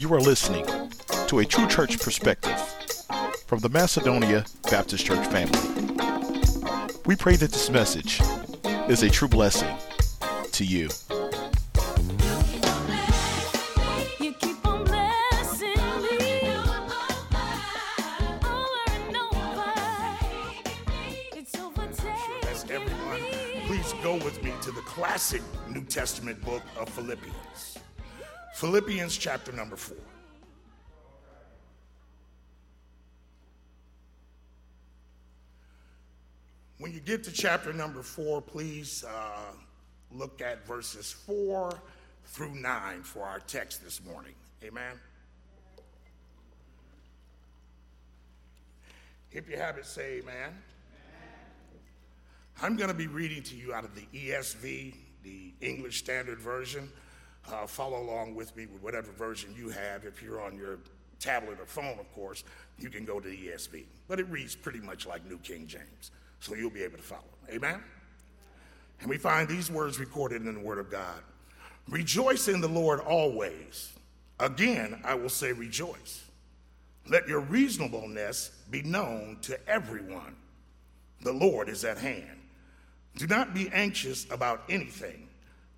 You are listening to a true church perspective from the Macedonia Baptist Church family. We pray that this message is a true blessing to you. You keep on blessing me over and over. It's That's overtaking everyone. Please go with me to the classic New Testament book of Philippians. Philippians chapter number four. When you get to chapter number four, please uh, look at verses four through nine for our text this morning. Amen. If you have it, say amen. I'm going to be reading to you out of the ESV, the English Standard Version. Uh, follow along with me with whatever version you have. If you're on your tablet or phone, of course, you can go to the ESV. But it reads pretty much like New King James, so you'll be able to follow. Amen? And we find these words recorded in the Word of God Rejoice in the Lord always. Again, I will say rejoice. Let your reasonableness be known to everyone. The Lord is at hand. Do not be anxious about anything,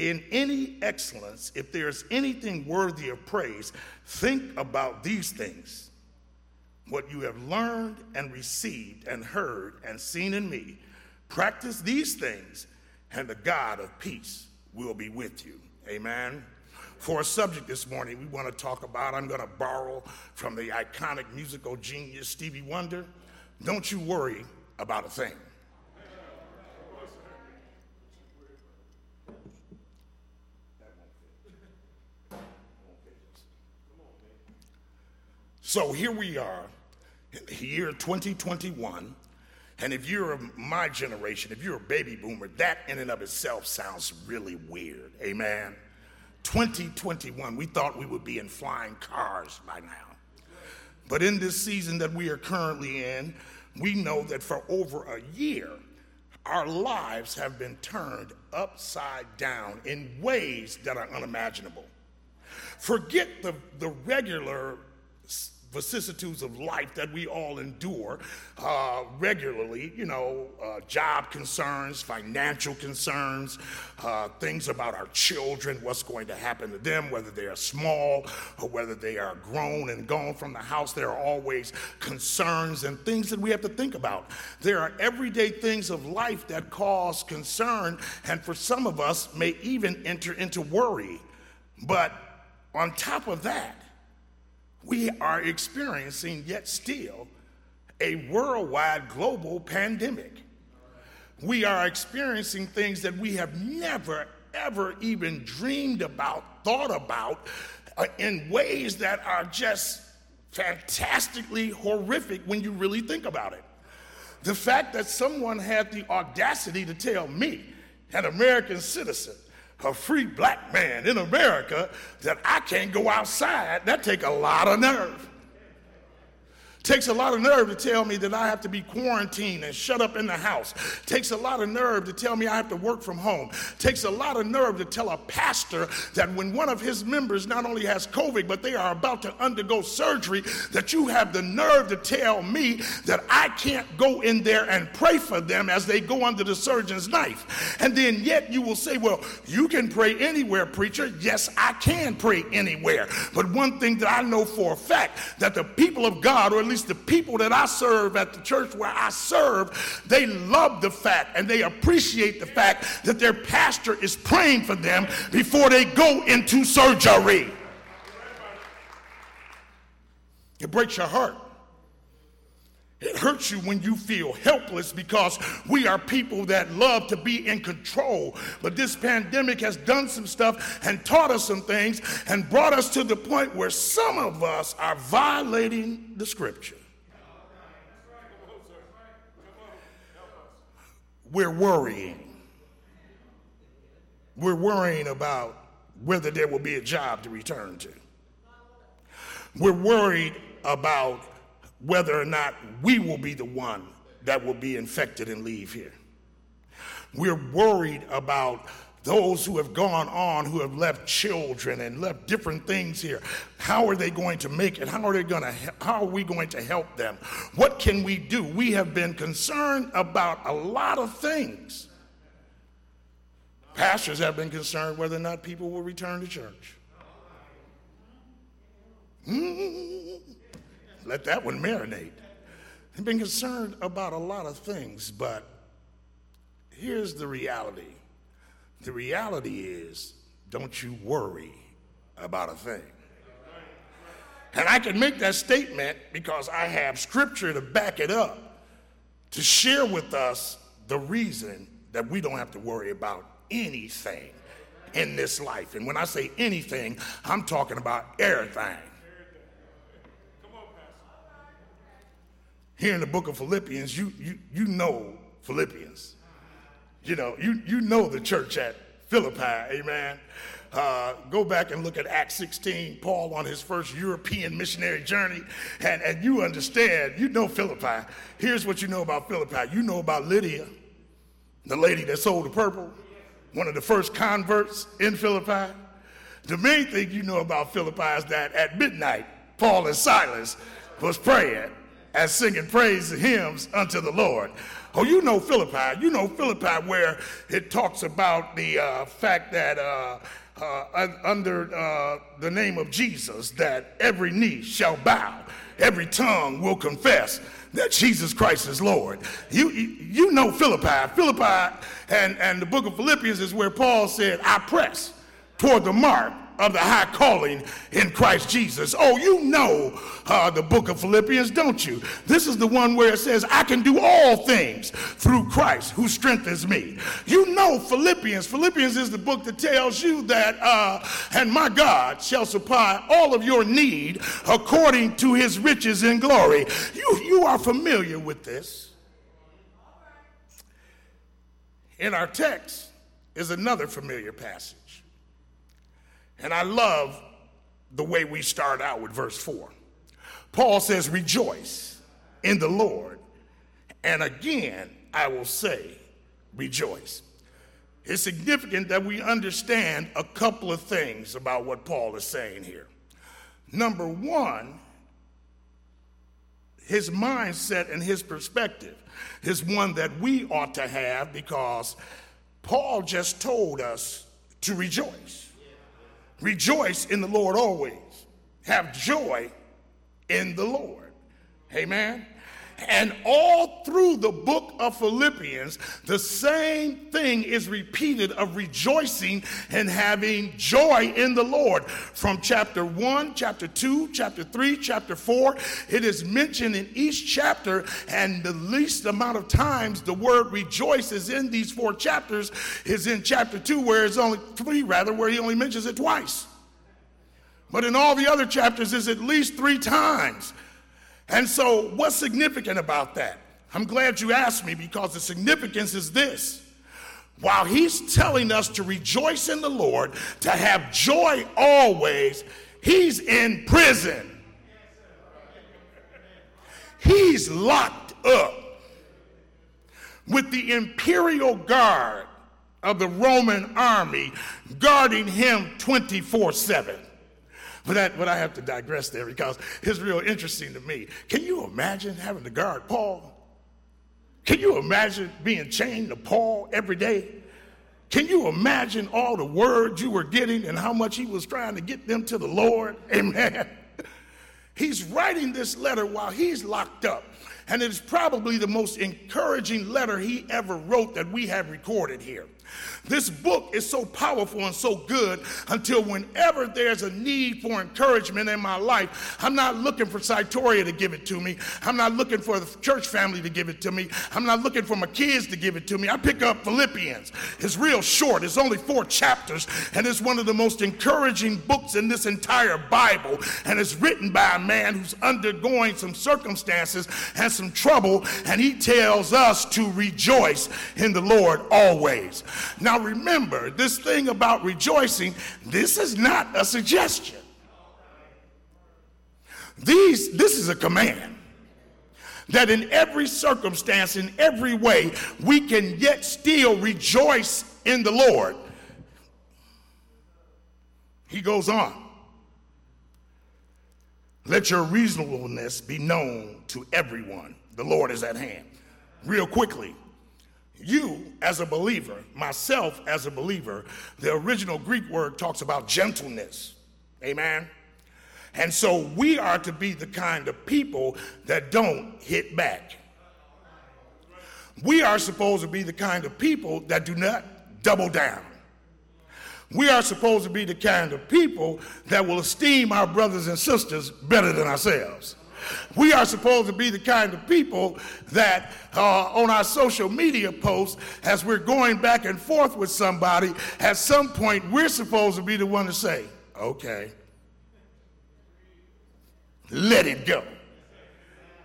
in any excellence, if there's anything worthy of praise, think about these things. What you have learned and received and heard and seen in me, practice these things, and the God of peace will be with you. Amen. For a subject this morning, we want to talk about, I'm going to borrow from the iconic musical genius Stevie Wonder. Don't you worry about a thing. So here we are in the year 2021. And if you're of my generation, if you're a baby boomer, that in and of itself sounds really weird. Amen. 2021, we thought we would be in flying cars by now. But in this season that we are currently in, we know that for over a year, our lives have been turned upside down in ways that are unimaginable. Forget the, the regular vicissitudes of life that we all endure uh, regularly, you know, uh, job concerns, financial concerns, uh, things about our children, what's going to happen to them, whether they are small or whether they are grown and gone from the house. There are always concerns and things that we have to think about. There are everyday things of life that cause concern, and for some of us, may even enter into worry. But on top of that, we are experiencing yet still a worldwide global pandemic. We are experiencing things that we have never, ever even dreamed about, thought about, uh, in ways that are just fantastically horrific when you really think about it. The fact that someone had the audacity to tell me, an American citizen, a free black man in America, that I can't go outside, that take a lot of nerve. Takes a lot of nerve to tell me that I have to be quarantined and shut up in the house. Takes a lot of nerve to tell me I have to work from home. Takes a lot of nerve to tell a pastor that when one of his members not only has COVID, but they are about to undergo surgery, that you have the nerve to tell me that I can't go in there and pray for them as they go under the surgeon's knife. And then yet you will say, well, you can pray anywhere, preacher. Yes, I can pray anywhere. But one thing that I know for a fact that the people of God, at least the people that I serve at the church where I serve, they love the fact and they appreciate the fact that their pastor is praying for them before they go into surgery. It breaks your heart. It hurts you when you feel helpless because we are people that love to be in control. But this pandemic has done some stuff and taught us some things and brought us to the point where some of us are violating the scripture. We're worrying. We're worrying about whether there will be a job to return to. We're worried about whether or not we will be the one that will be infected and leave here. We're worried about those who have gone on, who have left children and left different things here. How are they going to make it? How are they going to? How are we going to help them? What can we do? We have been concerned about a lot of things. Pastors have been concerned whether or not people will return to church. Mm, let that one marinate. They've been concerned about a lot of things, but here's the reality. The reality is, don't you worry about a thing. And I can make that statement because I have scripture to back it up to share with us the reason that we don't have to worry about anything in this life. And when I say anything, I'm talking about everything. Here in the book of Philippians, you, you, you know Philippians. You know, you, you know the church at Philippi, amen. Uh, go back and look at Acts 16, Paul on his first European missionary journey, and, and you understand, you know Philippi. Here's what you know about Philippi you know about Lydia, the lady that sold the purple, one of the first converts in Philippi. The main thing you know about Philippi is that at midnight, Paul and Silas was praying and singing praise hymns unto the Lord. Oh, you know Philippi. You know Philippi, where it talks about the uh, fact that uh, uh, under uh, the name of Jesus, that every knee shall bow, every tongue will confess that Jesus Christ is Lord. You, you, you know Philippi. Philippi and, and the book of Philippians is where Paul said, I press toward the mark of the high calling in Christ Jesus. Oh, you know uh, the book of Philippians, don't you? This is the one where it says, I can do all things through Christ who strengthens me. You know Philippians. Philippians is the book that tells you that, uh, and my God shall supply all of your need according to his riches in glory. You, you are familiar with this. In our text is another familiar passage. And I love the way we start out with verse 4. Paul says, Rejoice in the Lord. And again, I will say, Rejoice. It's significant that we understand a couple of things about what Paul is saying here. Number one, his mindset and his perspective is one that we ought to have because Paul just told us to rejoice. Rejoice in the Lord always. Have joy in the Lord. Amen. And all through the book of Philippians, the same thing is repeated of rejoicing and having joy in the Lord. From chapter 1, chapter 2, chapter 3, chapter 4, it is mentioned in each chapter, and the least amount of times the word rejoice is in these four chapters is in chapter 2, where it's only three, rather, where he only mentions it twice. But in all the other chapters, is at least three times. And so, what's significant about that? I'm glad you asked me because the significance is this. While he's telling us to rejoice in the Lord, to have joy always, he's in prison. He's locked up with the imperial guard of the Roman army guarding him 24 7. But, that, but I have to digress there because it's real interesting to me. Can you imagine having to guard Paul? Can you imagine being chained to Paul every day? Can you imagine all the words you were getting and how much he was trying to get them to the Lord? Amen. He's writing this letter while he's locked up. And it is probably the most encouraging letter he ever wrote that we have recorded here. This book is so powerful and so good until whenever there's a need for encouragement in my life, I'm not looking for Cytoria to give it to me. I'm not looking for the church family to give it to me. I'm not looking for my kids to give it to me. I pick up Philippians. It's real short, it's only four chapters, and it's one of the most encouraging books in this entire Bible. And it's written by a man who's undergoing some circumstances and some trouble, and he tells us to rejoice in the Lord always. Now, remember, this thing about rejoicing, this is not a suggestion. These, this is a command that in every circumstance, in every way, we can yet still rejoice in the Lord. He goes on. Let your reasonableness be known to everyone. The Lord is at hand. Real quickly, you as a believer, myself as a believer, the original Greek word talks about gentleness. Amen. And so we are to be the kind of people that don't hit back. We are supposed to be the kind of people that do not double down. We are supposed to be the kind of people that will esteem our brothers and sisters better than ourselves. We are supposed to be the kind of people that uh, on our social media posts, as we're going back and forth with somebody, at some point we're supposed to be the one to say, okay, let it go.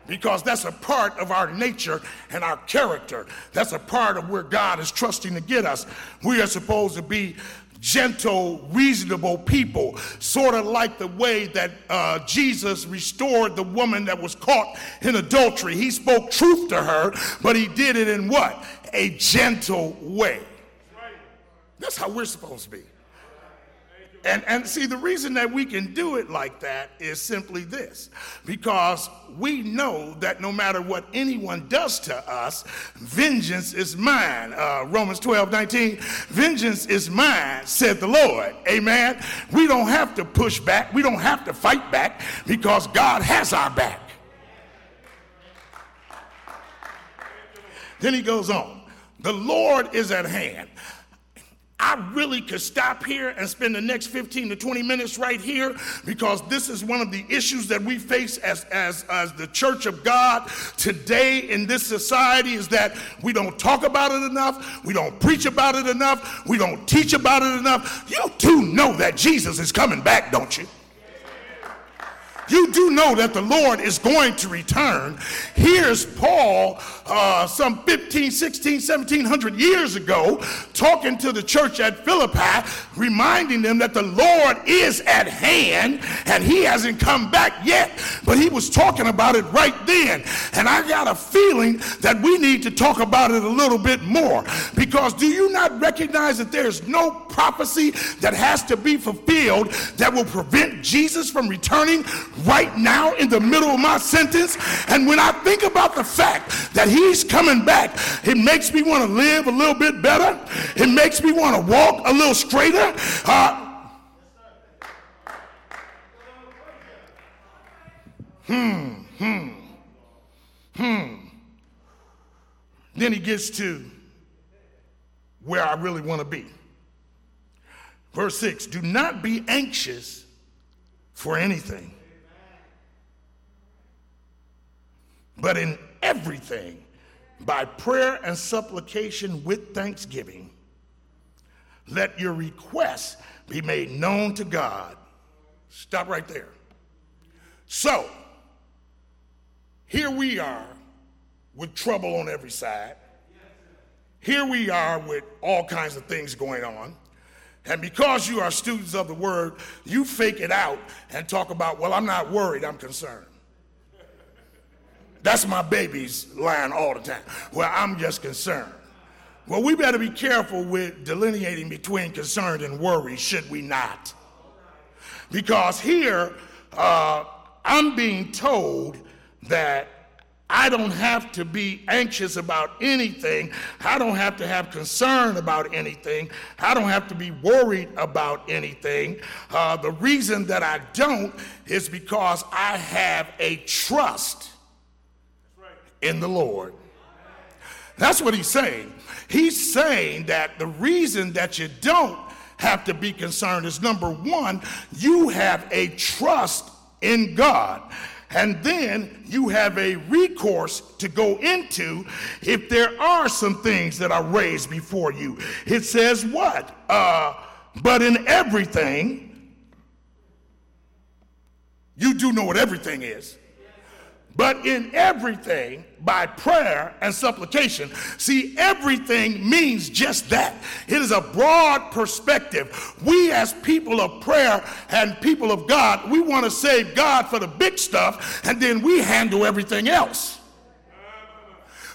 Because that's a part of our nature and our character. That's a part of where God is trusting to get us. We are supposed to be gentle, reasonable people, sort of like the way that uh, Jesus restored the woman that was caught in adultery. He spoke truth to her, but he did it in what? A gentle way. That's how we're supposed to be. And, and see, the reason that we can do it like that is simply this because we know that no matter what anyone does to us, vengeance is mine. Uh, Romans 12 19, vengeance is mine, said the Lord. Amen. We don't have to push back, we don't have to fight back because God has our back. Then he goes on, the Lord is at hand. I really could stop here and spend the next 15 to 20 minutes right here because this is one of the issues that we face as, as, as the church of God today in this society is that we don't talk about it enough, we don't preach about it enough, we don't teach about it enough. You do know that Jesus is coming back, don't you? You do know that the Lord is going to return. Here's Paul, uh, some 15, 16, 1700 years ago, talking to the church at Philippi, reminding them that the Lord is at hand and he hasn't come back yet. But he was talking about it right then. And I got a feeling that we need to talk about it a little bit more. Because do you not recognize that there's no prophecy that has to be fulfilled that will prevent Jesus from returning right now in the middle of my sentence. And when I think about the fact that he's coming back, it makes me want to live a little bit better. It makes me want to walk a little straighter. Uh, hmm, hmm, hmm. Then he gets to where I really want to be. Verse 6 Do not be anxious for anything. But in everything, by prayer and supplication with thanksgiving, let your requests be made known to God. Stop right there. So, here we are with trouble on every side. Here we are with all kinds of things going on. And because you are students of the word, you fake it out and talk about, well, I'm not worried, I'm concerned. That's my baby's line all the time. Well, I'm just concerned. Well, we better be careful with delineating between concerned and worry, should we not? Because here, uh, I'm being told that I don't have to be anxious about anything. I don't have to have concern about anything. I don't have to be worried about anything. Uh, the reason that I don't is because I have a trust in the Lord. That's what he's saying. He's saying that the reason that you don't have to be concerned is number one, you have a trust in God. And then you have a recourse to go into if there are some things that are raised before you. It says what? Uh, but in everything, you do know what everything is. But in everything, by prayer and supplication. See, everything means just that. It is a broad perspective. We, as people of prayer and people of God, we want to save God for the big stuff, and then we handle everything else.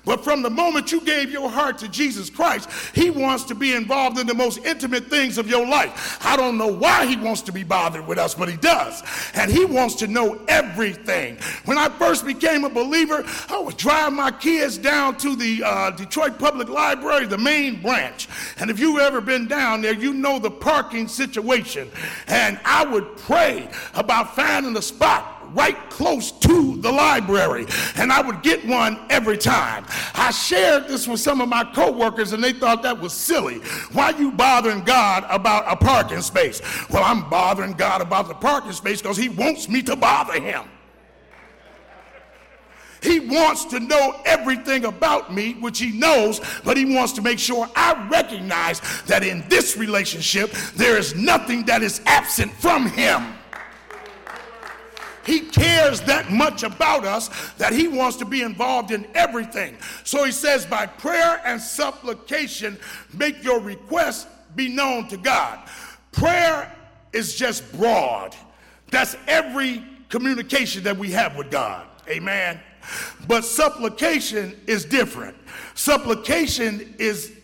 But from the moment you gave your heart to Jesus Christ, He wants to be involved in the most intimate things of your life. I don't know why He wants to be bothered with us, but He does. And He wants to know everything. When I first became a believer, I would drive my kids down to the uh, Detroit Public Library, the main branch. And if you've ever been down there, you know the parking situation. And I would pray about finding a spot right close to the library, and I would get one every time. I shared this with some of my coworkers, and they thought that was silly. Why you bothering God about a parking space? Well, I'm bothering God about the parking space because He wants me to bother Him. He wants to know everything about me, which he knows, but he wants to make sure I recognize that in this relationship, there is nothing that is absent from him. He cares that much about us that he wants to be involved in everything. So he says, by prayer and supplication, make your requests be known to God. Prayer is just broad. That's every communication that we have with God. Amen. But supplication is different. Supplication is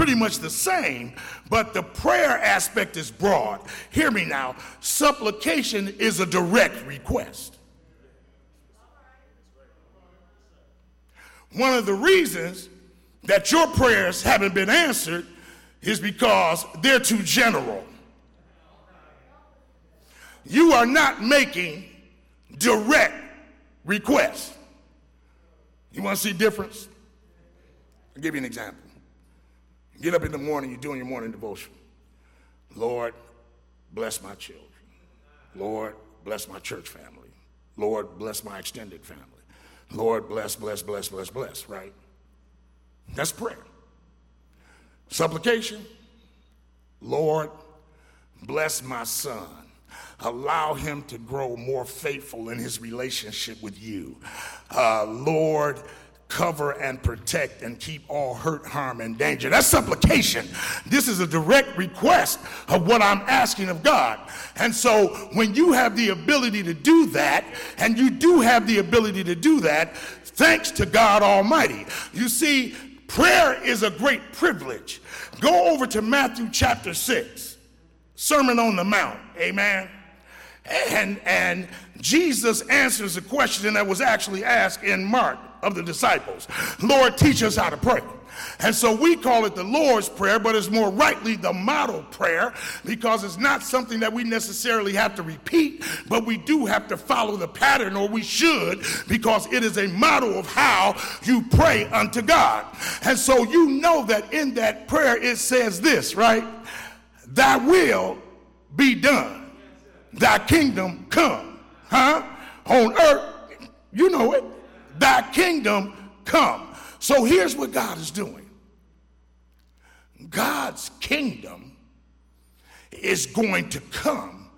pretty much the same, but the prayer aspect is broad. Hear me now. Supplication is a direct request. One of the reasons that your prayers haven't been answered is because they're too general. You are not making direct requests. You want to see difference? I'll give you an example. Get up in the morning, you're doing your morning devotion. Lord, bless my children. Lord, bless my church family. Lord, bless my extended family. Lord, bless, bless, bless, bless, bless, right? That's prayer. Supplication. Lord, bless my son. Allow him to grow more faithful in his relationship with you. Uh, Lord, cover and protect and keep all hurt, harm, and danger. That's supplication. This is a direct request of what I'm asking of God. And so when you have the ability to do that, and you do have the ability to do that, thanks to God Almighty. You see, prayer is a great privilege. Go over to Matthew chapter 6, Sermon on the Mount. Amen. And, and Jesus answers a question that was actually asked in Mark of the disciples Lord, teach us how to pray. And so we call it the Lord's Prayer, but it's more rightly the model prayer because it's not something that we necessarily have to repeat, but we do have to follow the pattern, or we should, because it is a model of how you pray unto God. And so you know that in that prayer it says this, right? Thy will be done, thy kingdom come, huh? On earth, you know it, thy kingdom come. So here's what God is doing God's kingdom is going to come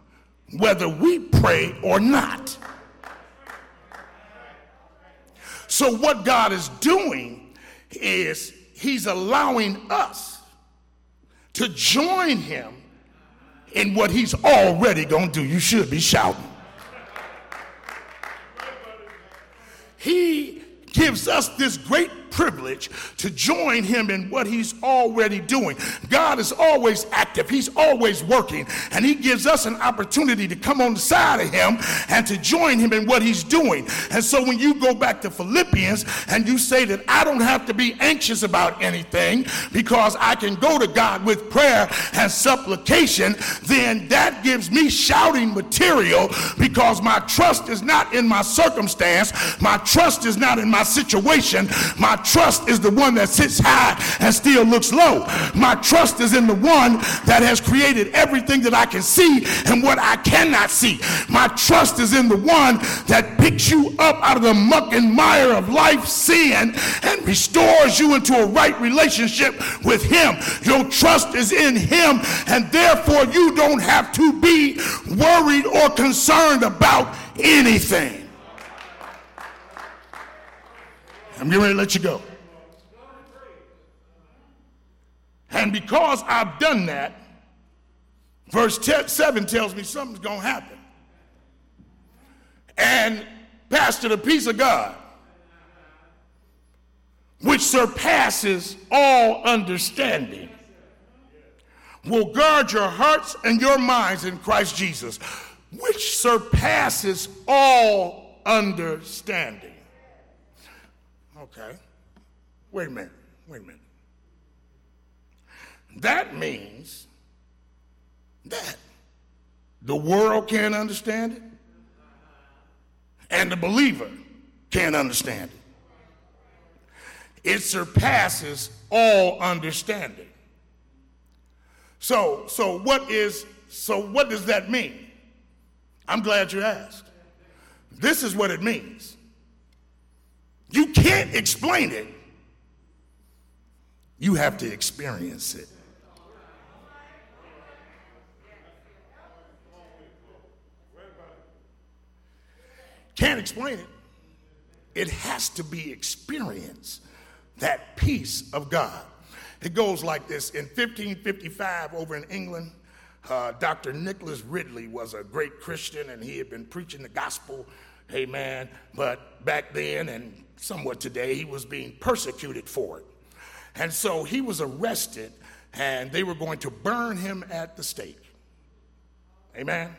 whether we pray or not. So, what God is doing is He's allowing us to join Him in what He's already going to do. You should be shouting. He gives us this great privilege to join him in what he's already doing. God is always active, he's always working, and he gives us an opportunity to come on the side of him and to join him in what he's doing. And so when you go back to Philippians and you say that I don't have to be anxious about anything because I can go to God with prayer and supplication, then that gives me shouting material because my trust is not in my circumstance, my trust is not in my situation, my trust is the one that sits high and still looks low. My trust is in the one that has created everything that I can see and what I cannot see. My trust is in the one that picks you up out of the muck and mire of life sin and restores you into a right relationship with him. Your trust is in him and therefore you don't have to be worried or concerned about anything. I'm getting ready to let you go. And because I've done that, verse 10, 7 tells me something's going to happen. And, Pastor, the peace of God, which surpasses all understanding, will guard your hearts and your minds in Christ Jesus, which surpasses all understanding. Okay. Wait a minute. Wait a minute. That means that the world can't understand it and the believer can't understand it. It surpasses all understanding. So, so what is so what does that mean? I'm glad you asked. This is what it means. You can't explain it. You have to experience it. Can't explain it. It has to be experienced. That peace of God. It goes like this. In 1555, over in England, uh, Dr. Nicholas Ridley was a great Christian and he had been preaching the gospel, amen. But back then and somewhat today, he was being persecuted for it. And so he was arrested and they were going to burn him at the stake. Amen.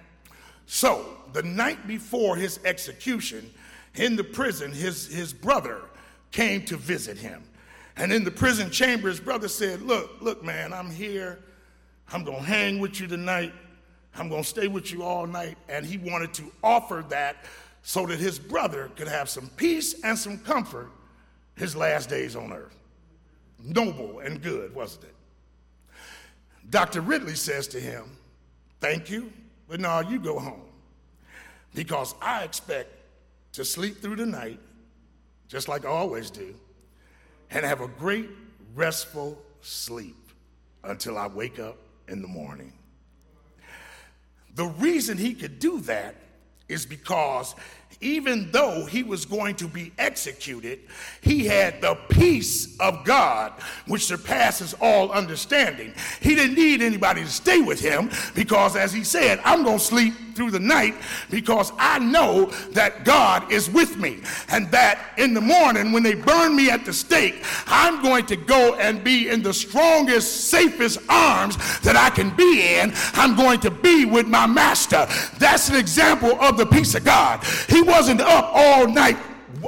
So the night before his execution in the prison, his, his brother came to visit him. And in the prison chamber, his brother said, Look, look, man, I'm here. I'm going to hang with you tonight. I'm going to stay with you all night. And he wanted to offer that so that his brother could have some peace and some comfort his last days on earth. Noble and good, wasn't it? Dr. Ridley says to him, Thank you, but now you go home. Because I expect to sleep through the night, just like I always do, and have a great, restful sleep until I wake up in the morning. The reason he could do that is because even though he was going to be executed, he had the peace of God, which surpasses all understanding. He didn't need anybody to stay with him because, as he said, I'm going to sleep through the night because I know that God is with me. And that in the morning, when they burn me at the stake, I'm going to go and be in the strongest, safest arms that I can be in. I'm going to be with my master. That's an example of the peace of God. He wasn't up all night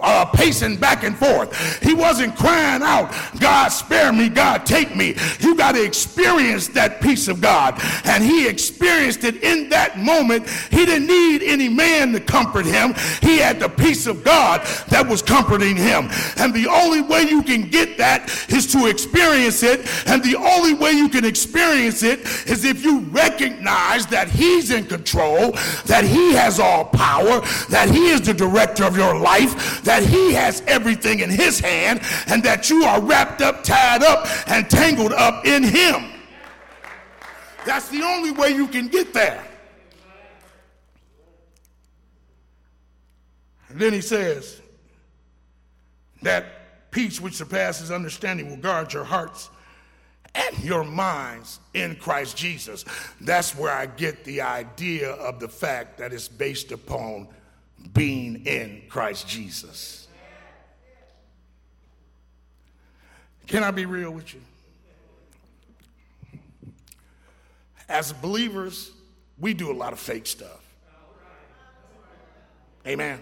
uh, pacing back and forth. He wasn't crying out, God spare me, God take me. You got to experience that peace of God. And he experienced it in that moment. He didn't need any man to comfort him. He had the peace of God that was comforting him. And the only way you can get that is to experience it. And the only way you can experience it is if you recognize that he's in control, that he has all power, that he is the director of your life, that he has everything in his hand, and that you are wrapped up, tied up, and tangled up in him. That's the only way you can get there. And then he says that peace which surpasses understanding will guard your hearts and your minds in Christ Jesus. That's where I get the idea of the fact that it's based upon being in Christ Jesus. Can I be real with you? As believers, we do a lot of fake stuff. Amen.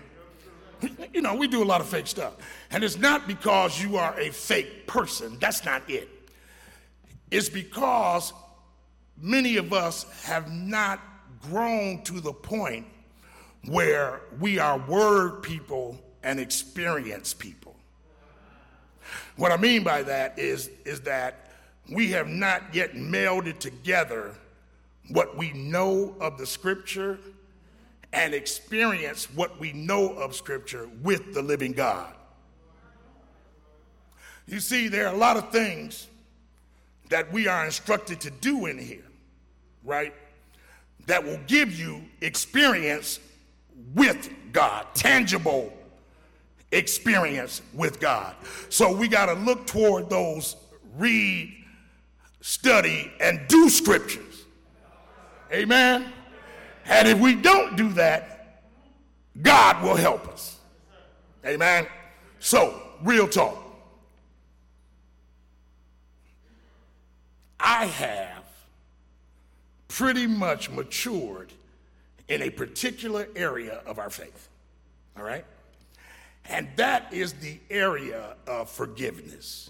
You know, we do a lot of fake stuff. And it's not because you are a fake person. That's not it. It's because many of us have not grown to the point where we are word people and experience people. What I mean by that is, is that we have not yet melded together what we know of the scripture and experience what we know of scripture with the living God. You see, there are a lot of things that we are instructed to do in here, right? That will give you experience with God, tangible experience with God. So we got to look toward those read, study, and do scriptures. Amen. And if we don't do that, God will help us. Amen. So, real talk. I have pretty much matured in a particular area of our faith. All right? And that is the area of forgiveness.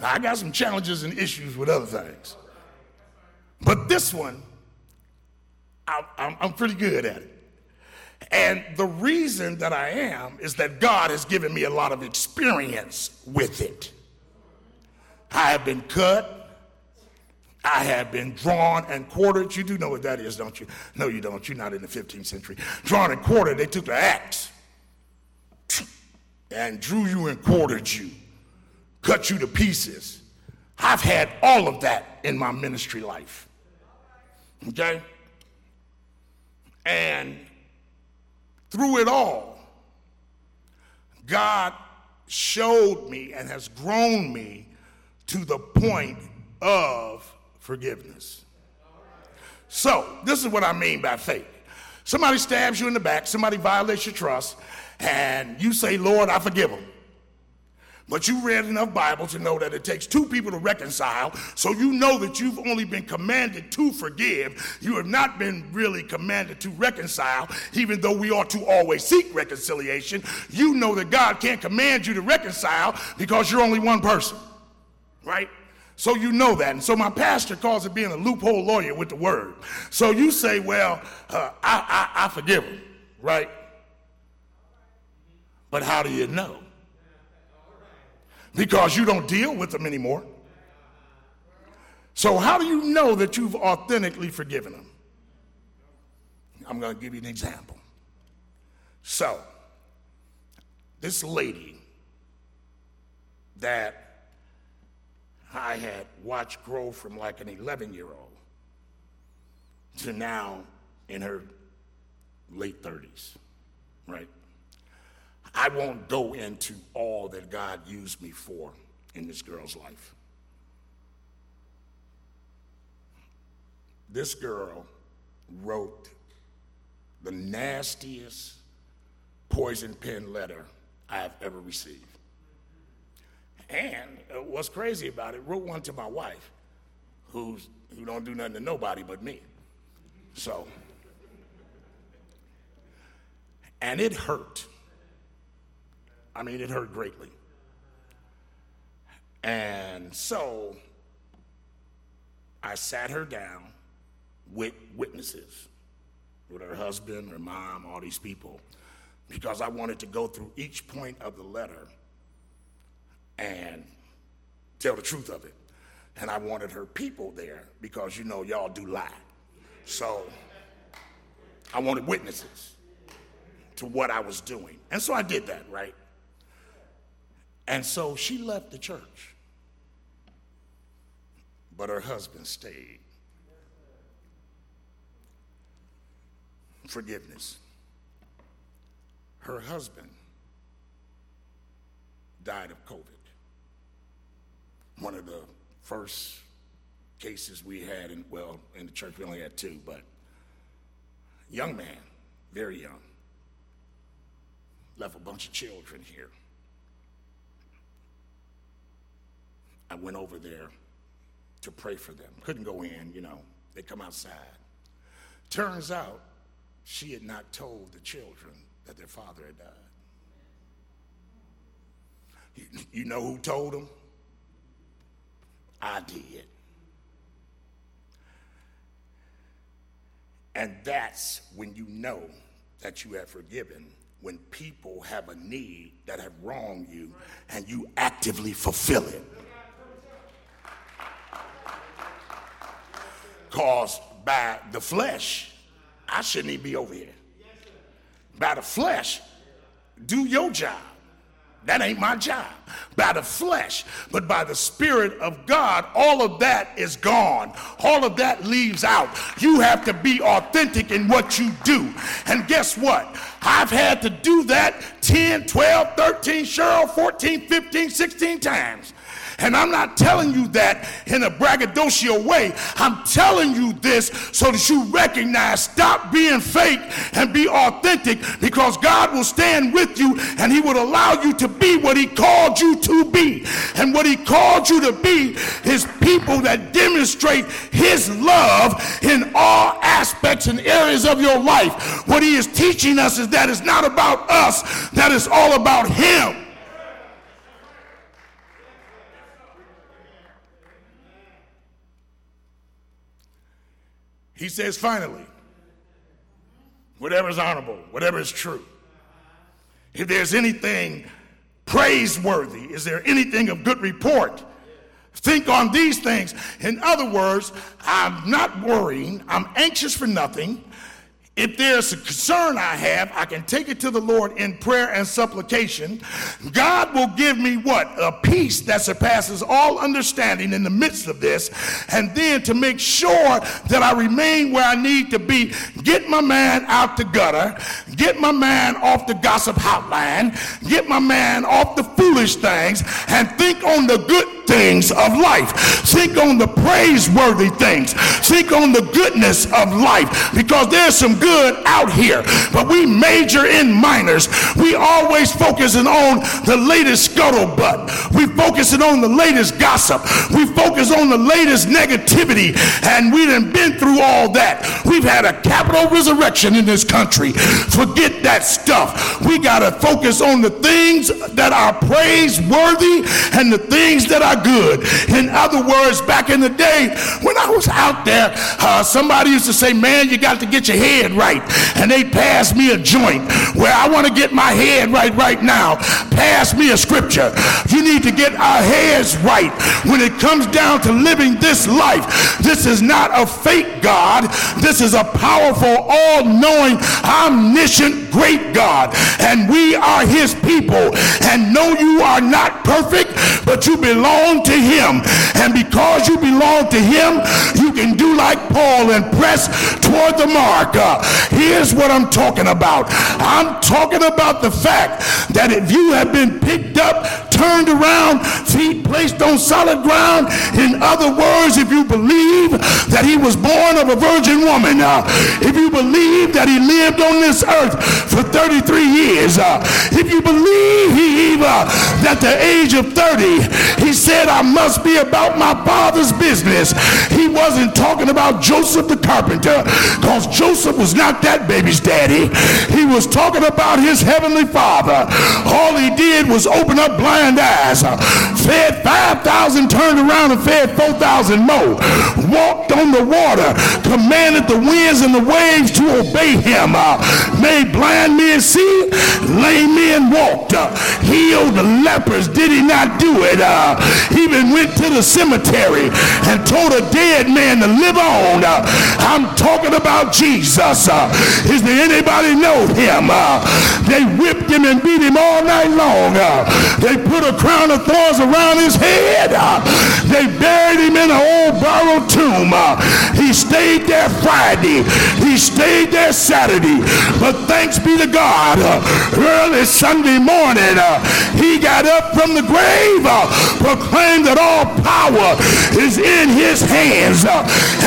Now, I got some challenges and issues with other things. But this one, I'm, I'm, I'm pretty good at it. And the reason that I am is that God has given me a lot of experience with it. I have been cut. I have been drawn and quartered. You do know what that is, don't you? No, you don't. You're not in the 15th century. Drawn and quartered, they took the axe and drew you and quartered you, cut you to pieces. I've had all of that in my ministry life. Okay? And through it all, God showed me and has grown me to the point of forgiveness. So, this is what I mean by faith. Somebody stabs you in the back, somebody violates your trust, and you say, Lord, I forgive them. But you read enough Bible to know that it takes two people to reconcile, so you know that you've only been commanded to forgive. You have not been really commanded to reconcile, even though we ought to always seek reconciliation. You know that God can't command you to reconcile because you're only one person, right? So you know that. And so my pastor calls it being a loophole lawyer with the word. So you say, well, uh, I, I, I forgive him, right? But how do you know? Because you don't deal with them anymore. So, how do you know that you've authentically forgiven them? I'm going to give you an example. So, this lady that I had watched grow from like an 11 year old to now in her late 30s, right? I won't go into all that God used me for in this girl's life. This girl wrote the nastiest poison pen letter I have ever received. And uh, what's crazy about it, wrote one to my wife, who's, who don't do nothing to nobody but me. So, and it hurt. I mean, it hurt greatly. And so I sat her down with witnesses, with her husband, her mom, all these people, because I wanted to go through each point of the letter and tell the truth of it. And I wanted her people there because you know y'all do lie. So I wanted witnesses to what I was doing. And so I did that, right? And so she left the church. But her husband stayed. Forgiveness. Her husband died of COVID. One of the first cases we had in well, in the church we only had two, but young man, very young. Left a bunch of children here. I went over there to pray for them. Couldn't go in, you know, they come outside. Turns out she had not told the children that their father had died. You, you know who told them? I did. And that's when you know that you have forgiven when people have a need that have wronged you and you actively fulfill it. Caused by the flesh, I shouldn't even be over here. By the flesh, do your job. That ain't my job. By the flesh, but by the Spirit of God, all of that is gone. All of that leaves out. You have to be authentic in what you do. And guess what? I've had to do that 10, 12, 13, Cheryl, 14, 15, 16 times. And I'm not telling you that in a braggadocio way. I'm telling you this so that you recognize, stop being fake and be authentic because God will stand with you and He will allow you to be what He called you to be. And what He called you to be is people that demonstrate His love in all aspects and areas of your life. What He is teaching us is that it's not about us, that it's all about Him. He says, finally, whatever is honorable, whatever is true, if there's anything praiseworthy, is there anything of good report? Think on these things. In other words, I'm not worrying, I'm anxious for nothing. If there's a concern I have, I can take it to the Lord in prayer and supplication. God will give me what? A peace that surpasses all understanding in the midst of this. And then to make sure that I remain where I need to be, get my man out the gutter, get my man off the gossip hotline, get my man off the foolish things, and think on the good things of life. Think on the praiseworthy things. Think on the goodness of life because there's some good out here, but we major in minors. We always focusing on the latest scuttlebutt. We focusing on the latest gossip. We focus on the latest negativity, and we done been through all that. We've had a Capitol resurrection in this country. Forget that stuff. We got to focus on the things that are praiseworthy and the things that are good. In other words, back in the day when I was out there, uh, somebody used to say, Man, you got to get your head right. And they passed me a joint where I want to get my head right right now. Pass me a scripture. You need to get our heads right when it comes down to living this life. This is not a fake God. This is a powerful, all knowing, omniscient, great God. And we are his people. And no, you are not perfect, but you belong to him. And because you belong to him, you can do like Paul and press toward the mark. Uh, here's what I'm talking about. I'm talking about the fact that if you have been picked up, turned around, feet placed on solid ground, in other words, if you believe that he was born of a virgin woman, uh, if you believe that he lived on this earth for 33 years, uh, if you believe uh, that the age of 30, he said, I must be about my father's business. He wasn't talking about Joseph the carpenter because Joseph was not that baby's daddy. He was talking about his heavenly father. All he did was open up blind eyes, uh, fed 5,000, turned around and fed 4,000 more, walked on the water, commanded the winds and the waves to obey him, uh, made blind men see, lame men walked, uh, healed the lepers. Did he not do it? Uh, even went to the cemetery and told a dead man to live on. Uh, I'm talking about Jesus. Uh, is there anybody know him? Uh, they whipped him and beat him all night long. Uh, they put a crown of thorns around his head. They buried him in an old borrowed tomb. He stayed there Friday. He stayed there Saturday. But thanks be to God, early Sunday morning, he got up from the grave, proclaimed that all power is in his hands.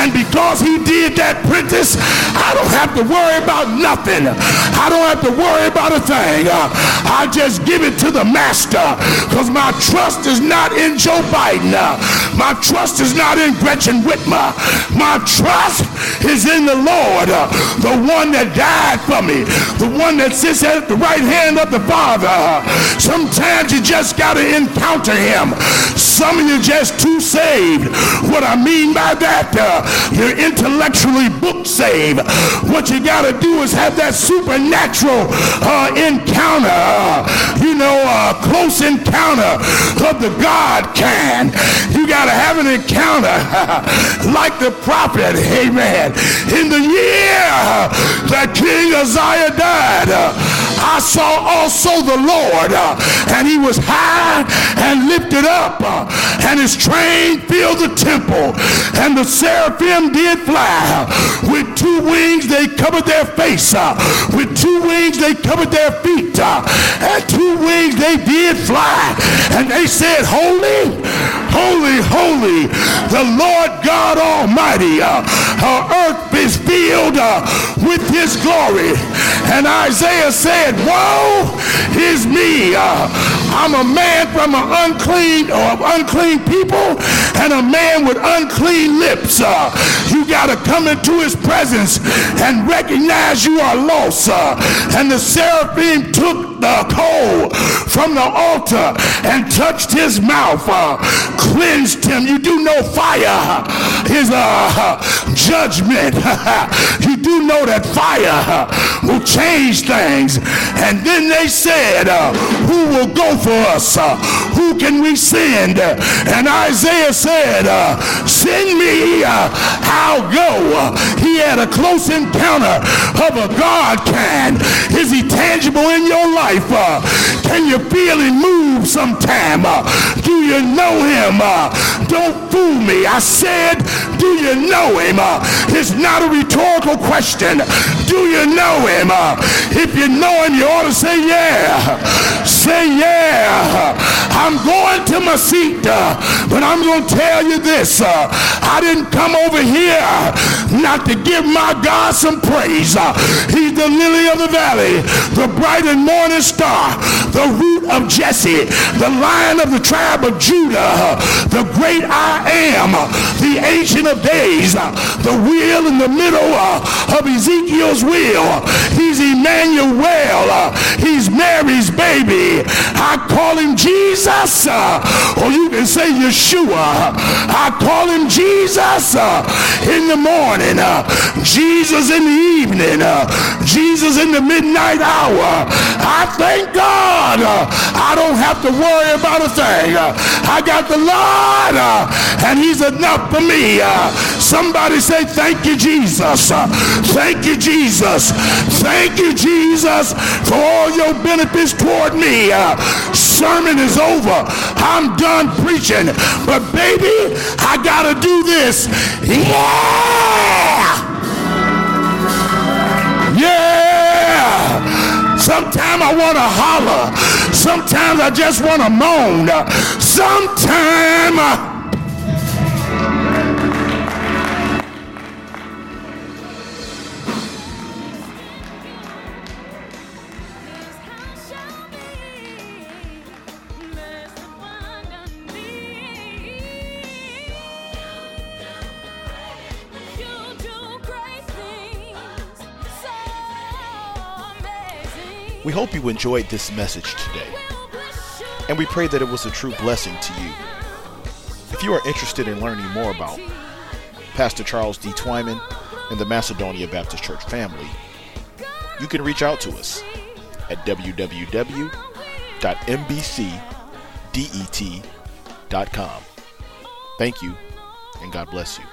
And because he did that, Prentice, I don't have to worry about nothing. I don't have to worry about a thing. I just give it to the master because my trust is not in Joe Biden. My trust is not in Gretchen Whitmer. My trust is in the Lord, the one that died for me, the one that sits at the right hand of the Father. Sometimes you just got to encounter him. Some of you just too saved. What I mean by that, uh, you're intellectually book saved, What you got to do is have that supernatural uh, encounter, uh, you know, a close encounter of the God kind. You got to have an encounter like the prophet, amen. In the year that King Uzziah died, I saw also the Lord, and he was high and lifted up, and his train filled the temple, and the seraphim did fly. With two wings they covered their face, with two wings they covered their feet, and two did fly. And they said, Holy, holy, holy, the Lord God Almighty. Uh, our earth is filled uh, with his glory. And Isaiah said, Woe is me. Uh, I'm a man from an unclean or unclean people and a man with unclean lips. Uh, you got to come into his presence and recognize you are lost. Uh, and the seraphim took the coal from the altar and touched his mouth, uh, cleansed him. You do know fire is uh, judgment. you do know that fire will change things. And then they said, uh, Who will go for us? Uh, who can we send? And Isaiah said, uh, Send me, uh, I'll go. Uh, he had a close encounter of a God kind. Is he tangible in your life? Uh, can you feel him move sometime? Uh, do you know him? Uh, don't fool me. I said, Do you know him? It's not a rhetorical question. Do you know him? If you know him, you ought to say, Yeah. Say, Yeah. I'm going to my seat, but I'm going to tell you this. I didn't come over here not to give my God some praise. He's the lily of the valley, the bright and morning star, the root of Jesse, the lion of the tribe of Judah, the great I am, the ancient of days, the wheel in the middle of Ezekiel's wheel. He's Emmanuel. He's Mary's baby. I call him Jesus, or you can say Yeshua. I call him Jesus in the morning, Jesus in the evening, Jesus in the midnight hour. I thank God I don't have to worry about a thing. I got the Lord, and he's enough for me. Somebody say, thank you, Jesus. Thank you, Jesus. Thank you, Jesus, for all your benefits toward me. Uh, sermon is over. I'm done preaching. But baby, I gotta do this. Yeah! Yeah! Sometimes I want to holler. Sometimes I just want to moan. Sometimes. Hope you enjoyed this message today, and we pray that it was a true blessing to you. If you are interested in learning more about Pastor Charles D. Twyman and the Macedonia Baptist Church family, you can reach out to us at www.mbcdet.com. Thank you, and God bless you.